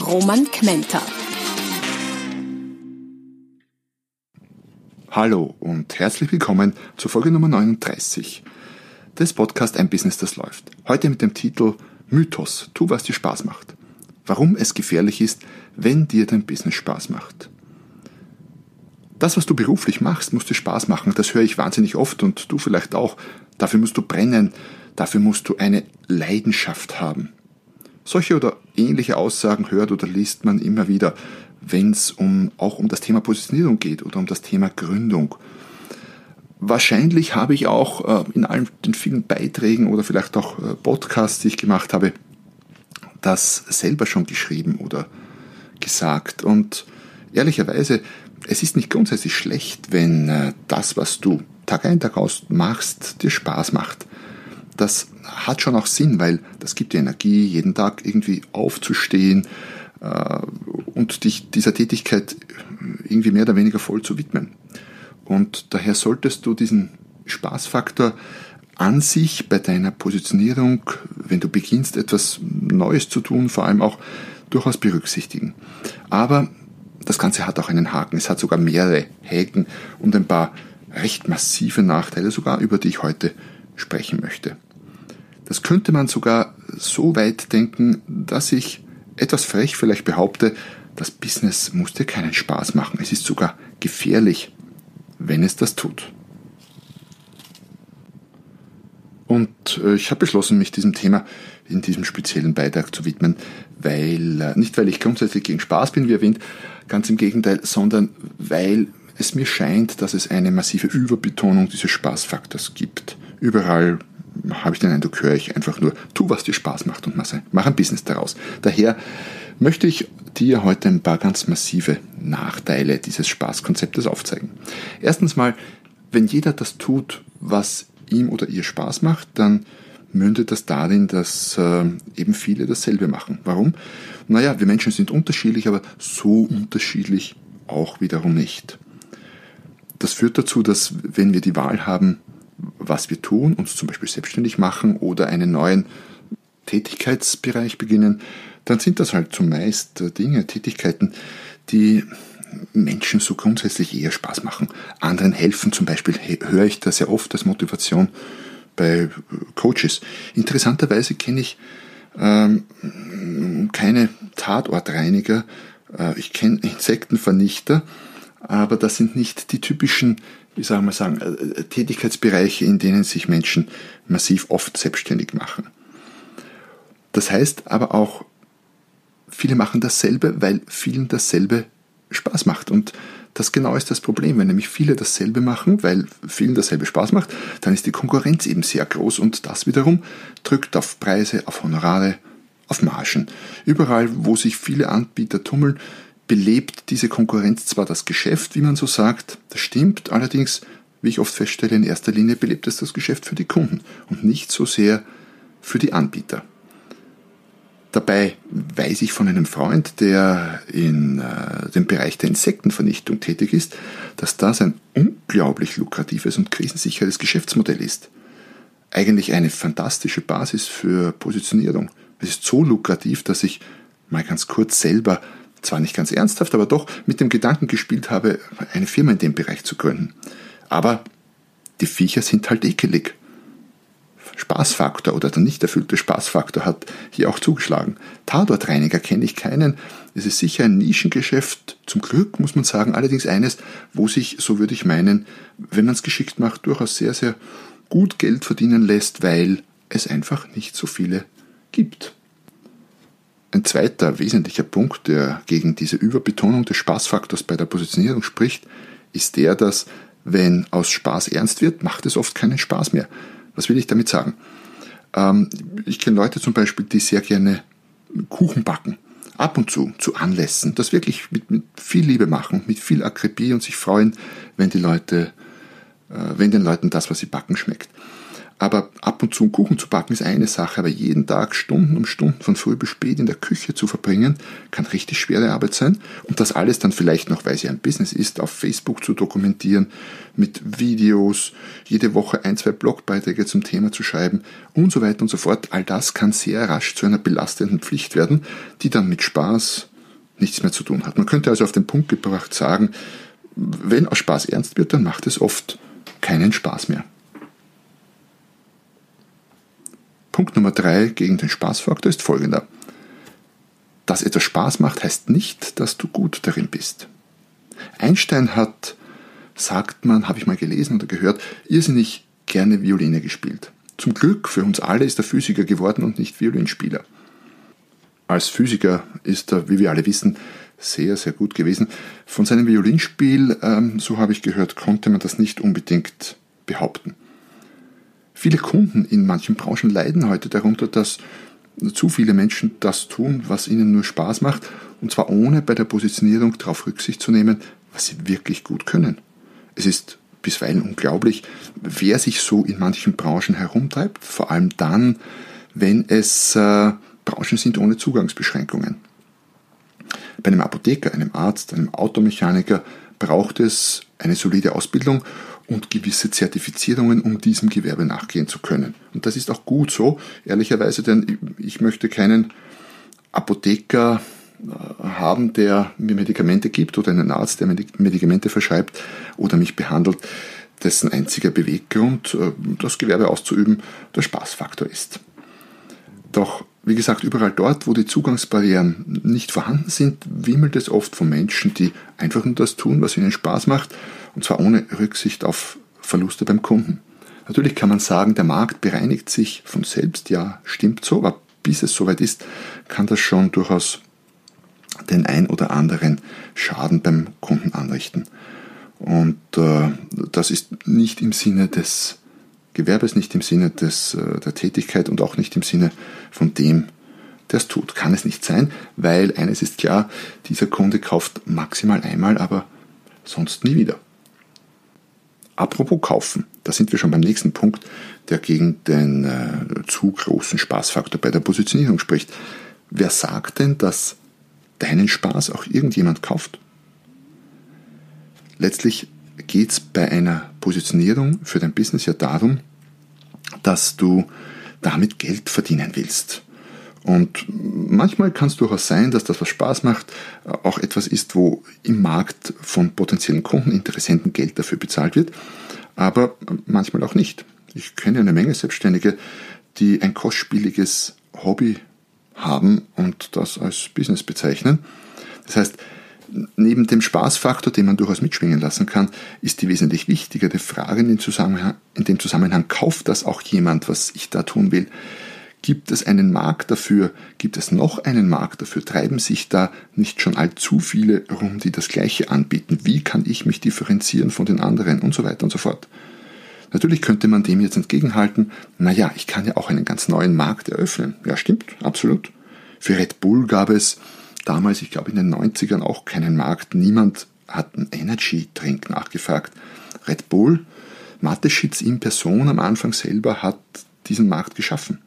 Roman Kmenter. Hallo und herzlich willkommen zur Folge Nummer 39 des Podcasts Ein Business, das läuft. Heute mit dem Titel Mythos, tu was dir Spaß macht. Warum es gefährlich ist, wenn dir dein Business Spaß macht. Das, was du beruflich machst, muss dir Spaß machen. Das höre ich wahnsinnig oft und du vielleicht auch. Dafür musst du brennen. Dafür musst du eine Leidenschaft haben. Solche oder ähnliche Aussagen hört oder liest man immer wieder wenn es um, auch um das Thema Positionierung geht oder um das Thema Gründung. Wahrscheinlich habe ich auch äh, in allen den vielen Beiträgen oder vielleicht auch äh, Podcasts, die ich gemacht habe, das selber schon geschrieben oder gesagt. Und ehrlicherweise, es ist nicht grundsätzlich schlecht, wenn äh, das, was du Tag ein, Tag aus machst, dir Spaß macht. Das hat schon auch Sinn, weil das gibt dir Energie, jeden Tag irgendwie aufzustehen, äh, und dich dieser Tätigkeit irgendwie mehr oder weniger voll zu widmen. Und daher solltest du diesen Spaßfaktor an sich bei deiner Positionierung, wenn du beginnst, etwas Neues zu tun, vor allem auch durchaus berücksichtigen. Aber das Ganze hat auch einen Haken. Es hat sogar mehrere Häken und ein paar recht massive Nachteile, sogar über die ich heute sprechen möchte. Das könnte man sogar so weit denken, dass ich etwas frech vielleicht behaupte, das Business muss dir keinen Spaß machen. Es ist sogar gefährlich, wenn es das tut. Und äh, ich habe beschlossen, mich diesem Thema in diesem speziellen Beitrag zu widmen, weil, äh, nicht weil ich grundsätzlich gegen Spaß bin, wie erwähnt, ganz im Gegenteil, sondern weil es mir scheint, dass es eine massive Überbetonung dieses Spaßfaktors gibt. Überall habe ich den Eindruck, höre ich einfach nur, tu, was dir Spaß macht und mach ein Business daraus. Daher möchte ich dir heute ein paar ganz massive Nachteile dieses Spaßkonzeptes aufzeigen. Erstens mal, wenn jeder das tut, was ihm oder ihr Spaß macht, dann mündet das darin, dass äh, eben viele dasselbe machen. Warum? Naja, wir Menschen sind unterschiedlich, aber so unterschiedlich auch wiederum nicht. Das führt dazu, dass wenn wir die Wahl haben, was wir tun, uns zum Beispiel selbstständig machen oder einen neuen Tätigkeitsbereich beginnen, dann sind das halt zumeist Dinge, Tätigkeiten, die Menschen so grundsätzlich eher Spaß machen. Anderen helfen zum Beispiel, höre ich das sehr oft als Motivation bei Coaches. Interessanterweise kenne ich ähm, keine Tatortreiniger, äh, ich kenne Insektenvernichter, aber das sind nicht die typischen wie soll man sagen, äh, Tätigkeitsbereiche, in denen sich Menschen massiv oft selbstständig machen. Das heißt aber auch, viele machen dasselbe, weil vielen dasselbe Spaß macht. Und das genau ist das Problem. Wenn nämlich viele dasselbe machen, weil vielen dasselbe Spaß macht, dann ist die Konkurrenz eben sehr groß und das wiederum drückt auf Preise, auf Honorare, auf Margen. Überall, wo sich viele Anbieter tummeln, belebt diese Konkurrenz zwar das Geschäft, wie man so sagt, das stimmt, allerdings, wie ich oft feststelle, in erster Linie belebt es das Geschäft für die Kunden und nicht so sehr für die Anbieter. Dabei weiß ich von einem Freund, der in äh, dem Bereich der Insektenvernichtung tätig ist, dass das ein unglaublich lukratives und krisensicheres Geschäftsmodell ist. Eigentlich eine fantastische Basis für Positionierung. Es ist so lukrativ, dass ich mal ganz kurz selber zwar nicht ganz ernsthaft, aber doch mit dem Gedanken gespielt habe, eine Firma in dem Bereich zu gründen. Aber die Viecher sind halt ekelig. Spaßfaktor oder der nicht erfüllte Spaßfaktor hat hier auch zugeschlagen. Tatortreiniger kenne ich keinen. Es ist sicher ein Nischengeschäft, zum Glück muss man sagen, allerdings eines, wo sich, so würde ich meinen, wenn man es geschickt macht, durchaus sehr, sehr gut Geld verdienen lässt, weil es einfach nicht so viele gibt. Ein zweiter wesentlicher Punkt, der gegen diese Überbetonung des Spaßfaktors bei der Positionierung spricht, ist der, dass wenn aus Spaß ernst wird, macht es oft keinen Spaß mehr. Was will ich damit sagen? Ähm, ich kenne Leute zum Beispiel, die sehr gerne Kuchen backen. ab und zu, zu Anlässen, das wirklich mit, mit viel Liebe machen, mit viel Akribie und sich freuen, wenn die Leute, äh, wenn den Leuten das, was sie backen, schmeckt. Aber ab und zu einen Kuchen zu backen ist eine Sache, aber jeden Tag Stunden um Stunden von früh bis spät in der Küche zu verbringen, kann richtig schwere Arbeit sein. Und das alles dann vielleicht noch, weil es ja ein Business ist, auf Facebook zu dokumentieren, mit Videos, jede Woche ein, zwei Blogbeiträge zum Thema zu schreiben und so weiter und so fort. All das kann sehr rasch zu einer belastenden Pflicht werden, die dann mit Spaß nichts mehr zu tun hat. Man könnte also auf den Punkt gebracht sagen, wenn aus Spaß ernst wird, dann macht es oft keinen Spaß mehr. Punkt Nummer drei gegen den Spaßfaktor ist folgender. Dass etwas Spaß macht, heißt nicht, dass du gut darin bist. Einstein hat, sagt man, habe ich mal gelesen oder gehört, irrsinnig gerne Violine gespielt. Zum Glück für uns alle ist er Physiker geworden und nicht Violinspieler. Als Physiker ist er, wie wir alle wissen, sehr, sehr gut gewesen. Von seinem Violinspiel, ähm, so habe ich gehört, konnte man das nicht unbedingt behaupten. Viele Kunden in manchen Branchen leiden heute darunter, dass zu viele Menschen das tun, was ihnen nur Spaß macht, und zwar ohne bei der Positionierung darauf Rücksicht zu nehmen, was sie wirklich gut können. Es ist bisweilen unglaublich, wer sich so in manchen Branchen herumtreibt, vor allem dann, wenn es äh, Branchen sind ohne Zugangsbeschränkungen. Bei einem Apotheker, einem Arzt, einem Automechaniker braucht es eine solide Ausbildung und gewisse Zertifizierungen, um diesem Gewerbe nachgehen zu können. Und das ist auch gut so, ehrlicherweise, denn ich möchte keinen Apotheker äh, haben, der mir Medikamente gibt oder einen Arzt, der Medikamente verschreibt oder mich behandelt, dessen einziger Beweggrund, äh, das Gewerbe auszuüben, der Spaßfaktor ist. Doch wie gesagt, überall dort, wo die Zugangsbarrieren nicht vorhanden sind, wimmelt es oft von Menschen, die einfach nur das tun, was ihnen Spaß macht, und zwar ohne Rücksicht auf Verluste beim Kunden. Natürlich kann man sagen, der Markt bereinigt sich von selbst, ja, stimmt so, aber bis es soweit ist, kann das schon durchaus den ein oder anderen Schaden beim Kunden anrichten. Und äh, das ist nicht im Sinne des Gewerbe ist nicht im Sinne des, äh, der Tätigkeit und auch nicht im Sinne von dem, der es tut. Kann es nicht sein, weil eines ist klar, dieser Kunde kauft maximal einmal, aber sonst nie wieder. Apropos kaufen, da sind wir schon beim nächsten Punkt, der gegen den äh, zu großen Spaßfaktor bei der Positionierung spricht. Wer sagt denn, dass deinen Spaß auch irgendjemand kauft? Letztlich geht es bei einer Positionierung für dein Business ja darum, dass du damit Geld verdienen willst. Und manchmal kann es durchaus sein, dass das, was Spaß macht, auch etwas ist, wo im Markt von potenziellen Kunden, Interessenten Geld dafür bezahlt wird, aber manchmal auch nicht. Ich kenne eine Menge Selbstständige, die ein kostspieliges Hobby haben und das als Business bezeichnen. Das heißt, neben dem Spaßfaktor, den man durchaus mitschwingen lassen kann, ist die wesentlich wichtigere Frage in dem Zusammenhang, in dem Zusammenhang kauft das auch jemand, was ich da tun will? Gibt es einen Markt dafür? Gibt es noch einen Markt dafür? Treiben sich da nicht schon allzu viele rum, die das Gleiche anbieten? Wie kann ich mich differenzieren von den anderen? Und so weiter und so fort. Natürlich könnte man dem jetzt entgegenhalten, naja, ich kann ja auch einen ganz neuen Markt eröffnen. Ja, stimmt, absolut. Für Red Bull gab es damals, ich glaube in den 90ern, auch keinen Markt. Niemand hat einen Energy-Drink nachgefragt. Red Bull, Mateschitz in Person am Anfang selber hat diesen Markt geschaffen.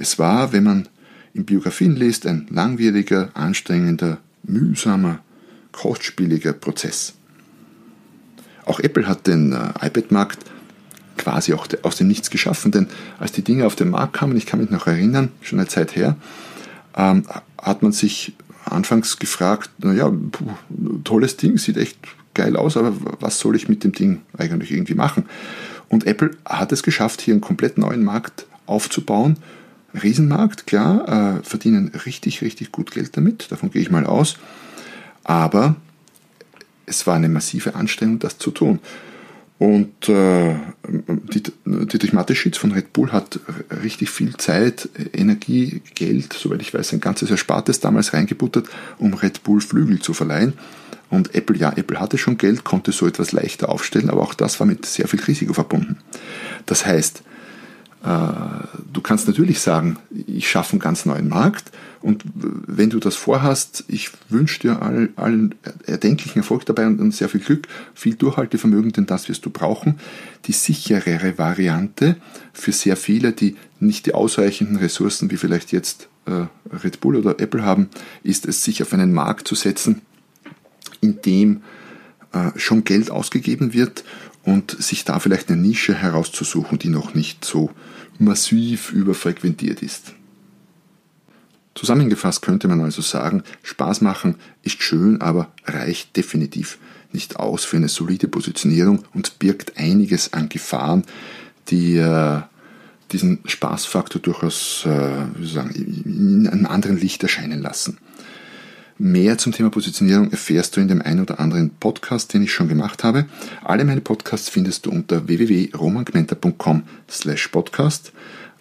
Es war, wenn man in Biografien liest, ein langwieriger, anstrengender, mühsamer, kostspieliger Prozess. Auch Apple hat den äh, iPad-Markt quasi auch aus dem Nichts geschaffen, denn als die Dinge auf den Markt kamen, ich kann mich noch erinnern, schon eine Zeit her, ähm, hat man sich anfangs gefragt, naja, tolles Ding, sieht echt geil aus, aber was soll ich mit dem Ding eigentlich irgendwie machen? Und Apple hat es geschafft, hier einen komplett neuen Markt aufzubauen. Riesenmarkt, klar, äh, verdienen richtig, richtig gut Geld damit, davon gehe ich mal aus. Aber es war eine massive Anstrengung, das zu tun. Und äh, Dietrich Mateschitz von Red Bull hat richtig viel Zeit, Energie, Geld, soweit ich weiß, ein ganzes Erspartes damals reingebuttert, um Red Bull Flügel zu verleihen. Und Apple, ja, Apple hatte schon Geld, konnte so etwas leichter aufstellen, aber auch das war mit sehr viel Risiko verbunden. Das heißt, du kannst natürlich sagen, ich schaffe einen ganz neuen Markt und wenn du das vorhast, ich wünsche dir allen, allen erdenklichen Erfolg dabei und sehr viel Glück, viel Durchhaltevermögen, denn das wirst du brauchen. Die sicherere Variante für sehr viele, die nicht die ausreichenden Ressourcen wie vielleicht jetzt äh, Red Bull oder Apple haben, ist es, sich auf einen Markt zu setzen, in dem äh, schon Geld ausgegeben wird und sich da vielleicht eine Nische herauszusuchen, die noch nicht so massiv überfrequentiert ist. Zusammengefasst könnte man also sagen, Spaß machen ist schön, aber reicht definitiv nicht aus für eine solide Positionierung und birgt einiges an Gefahren, die äh, diesen Spaßfaktor durchaus äh, sagen, in einem anderen Licht erscheinen lassen. Mehr zum Thema Positionierung erfährst du in dem einen oder anderen Podcast, den ich schon gemacht habe. Alle meine Podcasts findest du unter www.romangmenta.com slash podcast,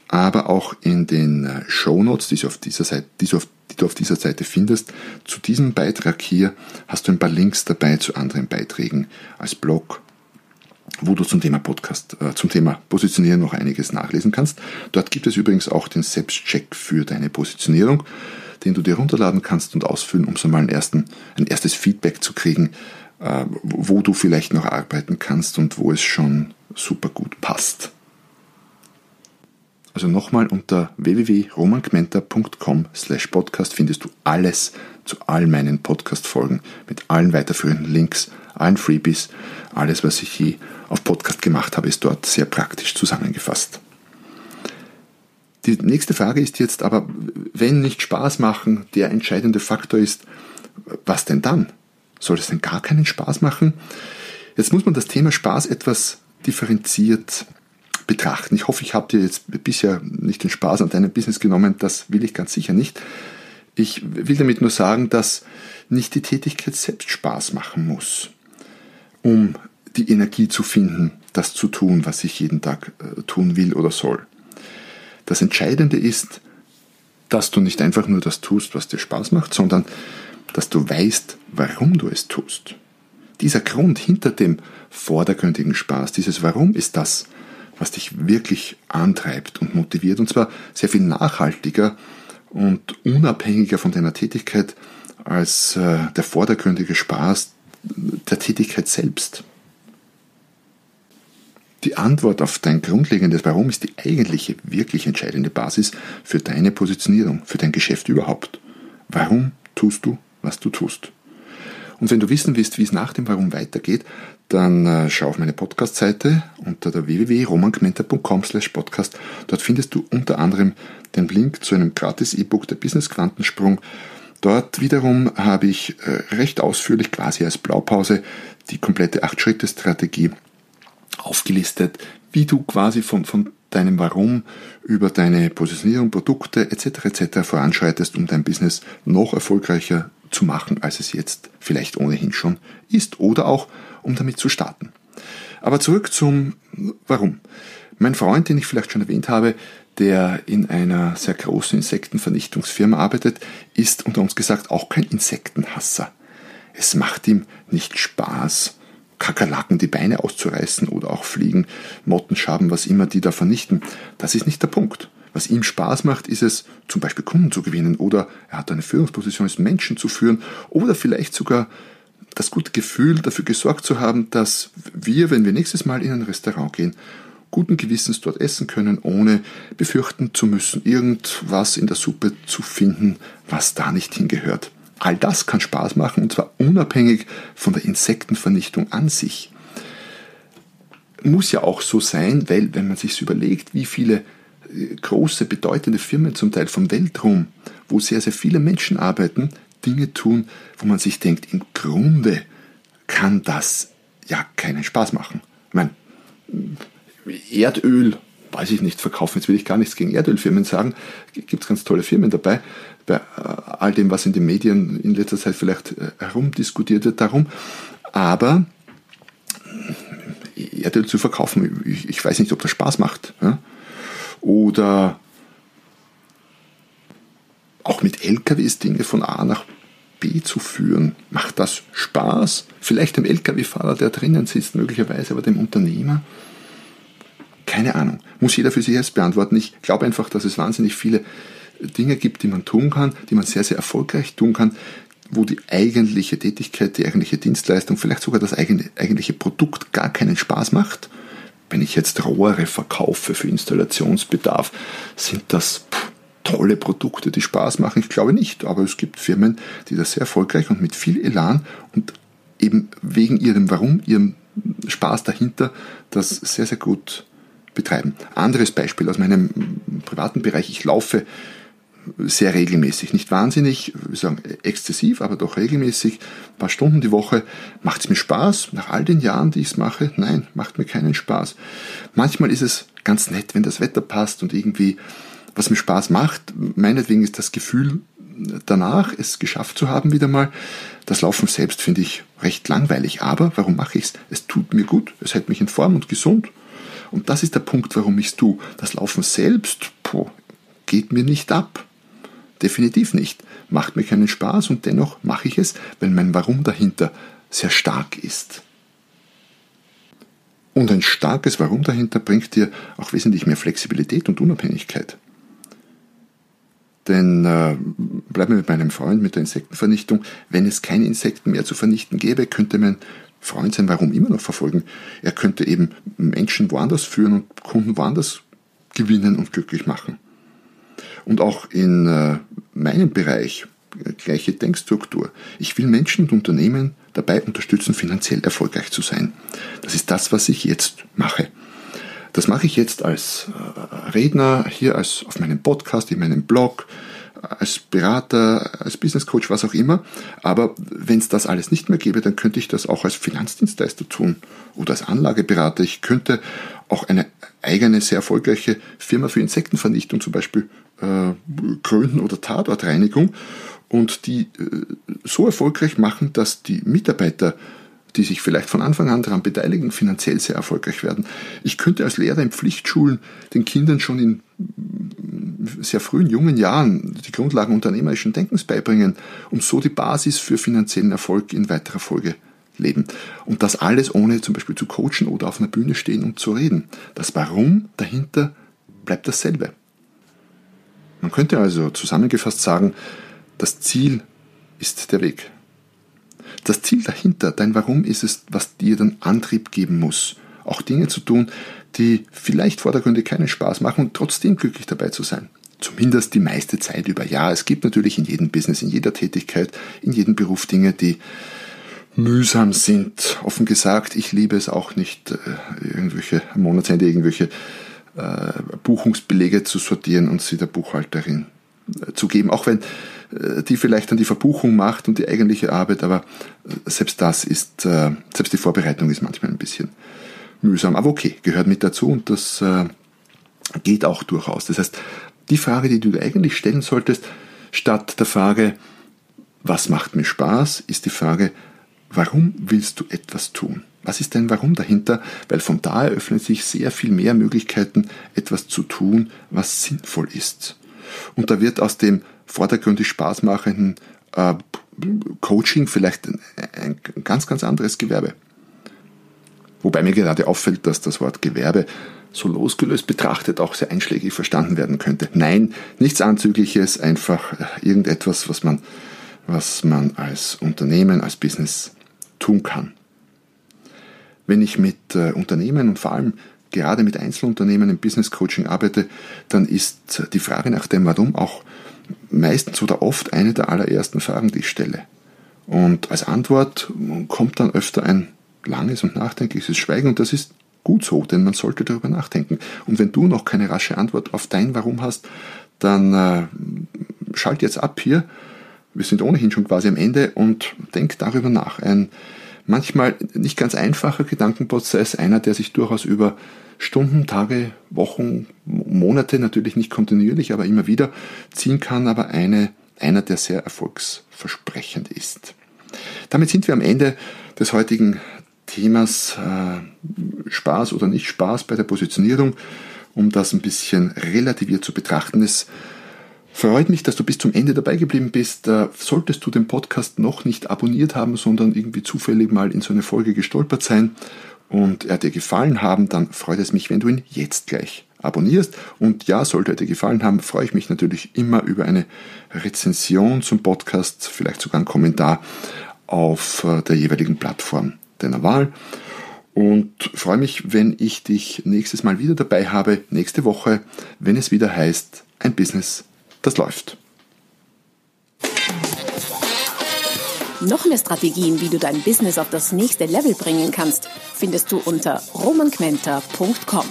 aber auch in den äh, Show Notes, die, du auf dieser Seite, die, du auf, die du auf dieser Seite findest. Zu diesem Beitrag hier hast du ein paar Links dabei zu anderen Beiträgen als Blog, wo du zum Thema Podcast, äh, zum Thema Positionieren noch einiges nachlesen kannst. Dort gibt es übrigens auch den Selbstcheck für deine Positionierung den du dir runterladen kannst und ausfüllen, um so mal einen ersten, ein erstes Feedback zu kriegen, äh, wo du vielleicht noch arbeiten kannst und wo es schon super gut passt. Also nochmal unter www.romangmenta.com slash podcast findest du alles zu all meinen Podcast-Folgen mit allen weiterführenden Links, allen Freebies, alles, was ich je auf Podcast gemacht habe, ist dort sehr praktisch zusammengefasst. Die nächste Frage ist jetzt aber, wenn nicht Spaß machen der entscheidende Faktor ist, was denn dann? Soll es denn gar keinen Spaß machen? Jetzt muss man das Thema Spaß etwas differenziert betrachten. Ich hoffe, ich habe dir jetzt bisher nicht den Spaß an deinem Business genommen. Das will ich ganz sicher nicht. Ich will damit nur sagen, dass nicht die Tätigkeit selbst Spaß machen muss, um die Energie zu finden, das zu tun, was ich jeden Tag äh, tun will oder soll. Das Entscheidende ist, dass du nicht einfach nur das tust, was dir Spaß macht, sondern dass du weißt, warum du es tust. Dieser Grund hinter dem vordergründigen Spaß, dieses Warum ist das, was dich wirklich antreibt und motiviert. Und zwar sehr viel nachhaltiger und unabhängiger von deiner Tätigkeit als äh, der vordergründige Spaß der Tätigkeit selbst. Die Antwort auf dein grundlegendes Warum ist die eigentliche, wirklich entscheidende Basis für deine Positionierung, für dein Geschäft überhaupt. Warum tust du, was du tust? Und wenn du wissen willst, wie es nach dem Warum weitergeht, dann äh, schau auf meine Podcast-Seite unter der www.romangmenta.com podcast. Dort findest du unter anderem den Link zu einem gratis E-Book der Business Quantensprung. Dort wiederum habe ich äh, recht ausführlich quasi als Blaupause die komplette 8-Schritte-Strategie aufgelistet, wie du quasi von, von deinem Warum über deine Positionierung, Produkte etc. etc. voranschreitest, um dein Business noch erfolgreicher zu machen, als es jetzt vielleicht ohnehin schon ist oder auch um damit zu starten. Aber zurück zum Warum. Mein Freund, den ich vielleicht schon erwähnt habe, der in einer sehr großen Insektenvernichtungsfirma arbeitet, ist unter uns gesagt auch kein Insektenhasser. Es macht ihm nicht Spaß, Kakerlaken die Beine auszureißen oder auch Fliegen, Mottenschaben, was immer die da vernichten. Das ist nicht der Punkt. Was ihm Spaß macht, ist es, zum Beispiel Kunden zu gewinnen oder er hat eine Führungsposition, als Menschen zu führen oder vielleicht sogar das gute Gefühl dafür gesorgt zu haben, dass wir, wenn wir nächstes Mal in ein Restaurant gehen, guten Gewissens dort essen können, ohne befürchten zu müssen, irgendwas in der Suppe zu finden, was da nicht hingehört. All das kann Spaß machen und zwar unabhängig von der Insektenvernichtung an sich. Muss ja auch so sein, weil wenn man sich überlegt, wie viele äh, große, bedeutende Firmen zum Teil vom Weltraum, wo sehr, sehr viele Menschen arbeiten, Dinge tun, wo man sich denkt, im Grunde kann das ja keinen Spaß machen. Ich meine, Erdöl, weiß ich nicht, verkaufen, jetzt will ich gar nichts gegen Erdölfirmen sagen, gibt es ganz tolle Firmen dabei, bei äh, all dem, was in den Medien in letzter Zeit vielleicht äh, herumdiskutiert wird darum. Aber äh, Erdöl zu verkaufen, ich, weiß nicht, ob das Spaß macht. Oder auch mit LKWs Dinge von A nach B zu führen. Macht das Spaß? Vielleicht dem LKW-Fahrer, der drinnen sitzt, möglicherweise, aber dem Unternehmer? Keine Ahnung. Muss jeder für sich selbst beantworten. Ich glaube einfach, dass es wahnsinnig viele Dinge gibt, die man tun kann, die man sehr, sehr erfolgreich tun kann, wo die eigentliche Tätigkeit, die eigentliche Dienstleistung, vielleicht sogar das eigentliche Produkt gar keinen Spaß macht. Wenn ich jetzt Rohre verkaufe für Installationsbedarf, sind das tolle Produkte, die Spaß machen? Ich glaube nicht, aber es gibt Firmen, die das sehr erfolgreich und mit viel Elan und eben wegen ihrem Warum, ihrem Spaß dahinter, das sehr, sehr gut betreiben. Anderes Beispiel aus meinem privaten Bereich. Ich laufe sehr regelmäßig. Nicht wahnsinnig, wir sagen exzessiv, aber doch regelmäßig. Ein paar Stunden die Woche. Macht es mir Spaß? Nach all den Jahren, die ich es mache? Nein, macht mir keinen Spaß. Manchmal ist es ganz nett, wenn das Wetter passt und irgendwie was mir Spaß macht. Meinetwegen ist das Gefühl danach, es geschafft zu haben wieder mal. Das Laufen selbst finde ich recht langweilig. Aber warum mache ich es? Es tut mir gut. Es hält mich in Form und gesund. Und das ist der Punkt, warum ich es tue. Das Laufen selbst boah, geht mir nicht ab. Definitiv nicht. Macht mir keinen Spaß und dennoch mache ich es, weil mein Warum dahinter sehr stark ist. Und ein starkes Warum dahinter bringt dir auch wesentlich mehr Flexibilität und Unabhängigkeit. Denn äh, bleiben wir mit meinem Freund mit der Insektenvernichtung. Wenn es keine Insekten mehr zu vernichten gäbe, könnte mein Freund sein Warum immer noch verfolgen. Er könnte eben Menschen woanders führen und Kunden woanders gewinnen und glücklich machen. Und auch in äh, meinem Bereich äh, gleiche Denkstruktur. Ich will Menschen und Unternehmen dabei unterstützen, finanziell erfolgreich zu sein. Das ist das, was ich jetzt mache. Das mache ich jetzt als äh, Redner hier, als auf meinem Podcast, in meinem Blog, als Berater, als Business Coach, was auch immer. Aber wenn es das alles nicht mehr gäbe, dann könnte ich das auch als Finanzdienstleister tun oder als Anlageberater. Ich könnte auch eine eigene, sehr erfolgreiche Firma für Insektenvernichtung zum Beispiel äh, gründen oder Tatortreinigung und die äh, so erfolgreich machen, dass die Mitarbeiter die sich vielleicht von Anfang an daran beteiligen, finanziell sehr erfolgreich werden. Ich könnte als Lehrer in Pflichtschulen den Kindern schon in sehr frühen, jungen Jahren die Grundlagen unternehmerischen Denkens beibringen und so die Basis für finanziellen Erfolg in weiterer Folge leben. Und das alles ohne zum Beispiel zu coachen oder auf einer Bühne stehen und zu reden. Das Warum dahinter bleibt dasselbe. Man könnte also zusammengefasst sagen, das Ziel ist der Weg. Das Ziel dahinter, dein Warum ist es, was dir dann Antrieb geben muss, auch Dinge zu tun, die vielleicht vordergründig keinen Spaß machen und trotzdem glücklich dabei zu sein. Zumindest die meiste Zeit über. Ja, es gibt natürlich in jedem Business, in jeder Tätigkeit, in jedem Beruf Dinge, die mühsam sind. Offen gesagt, ich liebe es auch nicht, äh, irgendwelche am Monatsende irgendwelche äh, Buchungsbelege zu sortieren und sie der Buchhalterin äh, zu geben, auch wenn die vielleicht dann die Verbuchung macht und die eigentliche Arbeit, aber selbst das ist, selbst die Vorbereitung ist manchmal ein bisschen mühsam. Aber okay, gehört mit dazu und das geht auch durchaus. Das heißt, die Frage, die du eigentlich stellen solltest, statt der Frage, was macht mir Spaß, ist die Frage, warum willst du etwas tun? Was ist dein Warum dahinter? Weil von da eröffnen sich sehr viel mehr Möglichkeiten, etwas zu tun, was sinnvoll ist. Und da wird aus dem vordergründig Spaß machenden äh, Coaching vielleicht ein, ein ganz, ganz anderes Gewerbe. Wobei mir gerade auffällt, dass das Wort Gewerbe so losgelöst betrachtet auch sehr einschlägig verstanden werden könnte. Nein, nichts Anzügliches, einfach irgendetwas, was man, was man als Unternehmen, als Business tun kann. Wenn ich mit äh, Unternehmen und vor allem gerade mit Einzelunternehmen im Business Coaching arbeite, dann ist die Frage nach dem Warum auch meistens oder oft eine der allerersten Fragen, die ich stelle. Und als Antwort kommt dann öfter ein langes und nachdenkliches Schweigen und das ist gut so, denn man sollte darüber nachdenken. Und wenn du noch keine rasche Antwort auf dein Warum hast, dann äh, schalt jetzt ab hier. Wir sind ohnehin schon quasi am Ende und denk darüber nach. Ein manchmal nicht ganz einfacher Gedankenprozess, einer, der sich durchaus über Stunden, Tage, Wochen, Monate, natürlich nicht kontinuierlich, aber immer wieder ziehen kann, aber eine, einer, der sehr erfolgsversprechend ist. Damit sind wir am Ende des heutigen Themas äh, Spaß oder nicht Spaß bei der Positionierung, um das ein bisschen relativiert zu betrachten. Es freut mich, dass du bis zum Ende dabei geblieben bist. Äh, solltest du den Podcast noch nicht abonniert haben, sondern irgendwie zufällig mal in so eine Folge gestolpert sein und er dir gefallen haben, dann freut es mich, wenn du ihn jetzt gleich abonnierst. Und ja, sollte er dir gefallen haben, freue ich mich natürlich immer über eine Rezension zum Podcast, vielleicht sogar einen Kommentar auf äh, der jeweiligen Plattform deiner Wahl. Und freue mich, wenn ich dich nächstes Mal wieder dabei habe, nächste Woche, wenn es wieder heißt, ein Business, das läuft. Noch mehr Strategien, wie du dein Business auf das nächste Level bringen kannst, findest du unter romanquenter.com.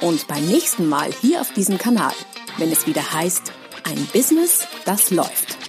Und beim nächsten Mal hier auf diesem Kanal, wenn es wieder heißt, ein Business, das läuft.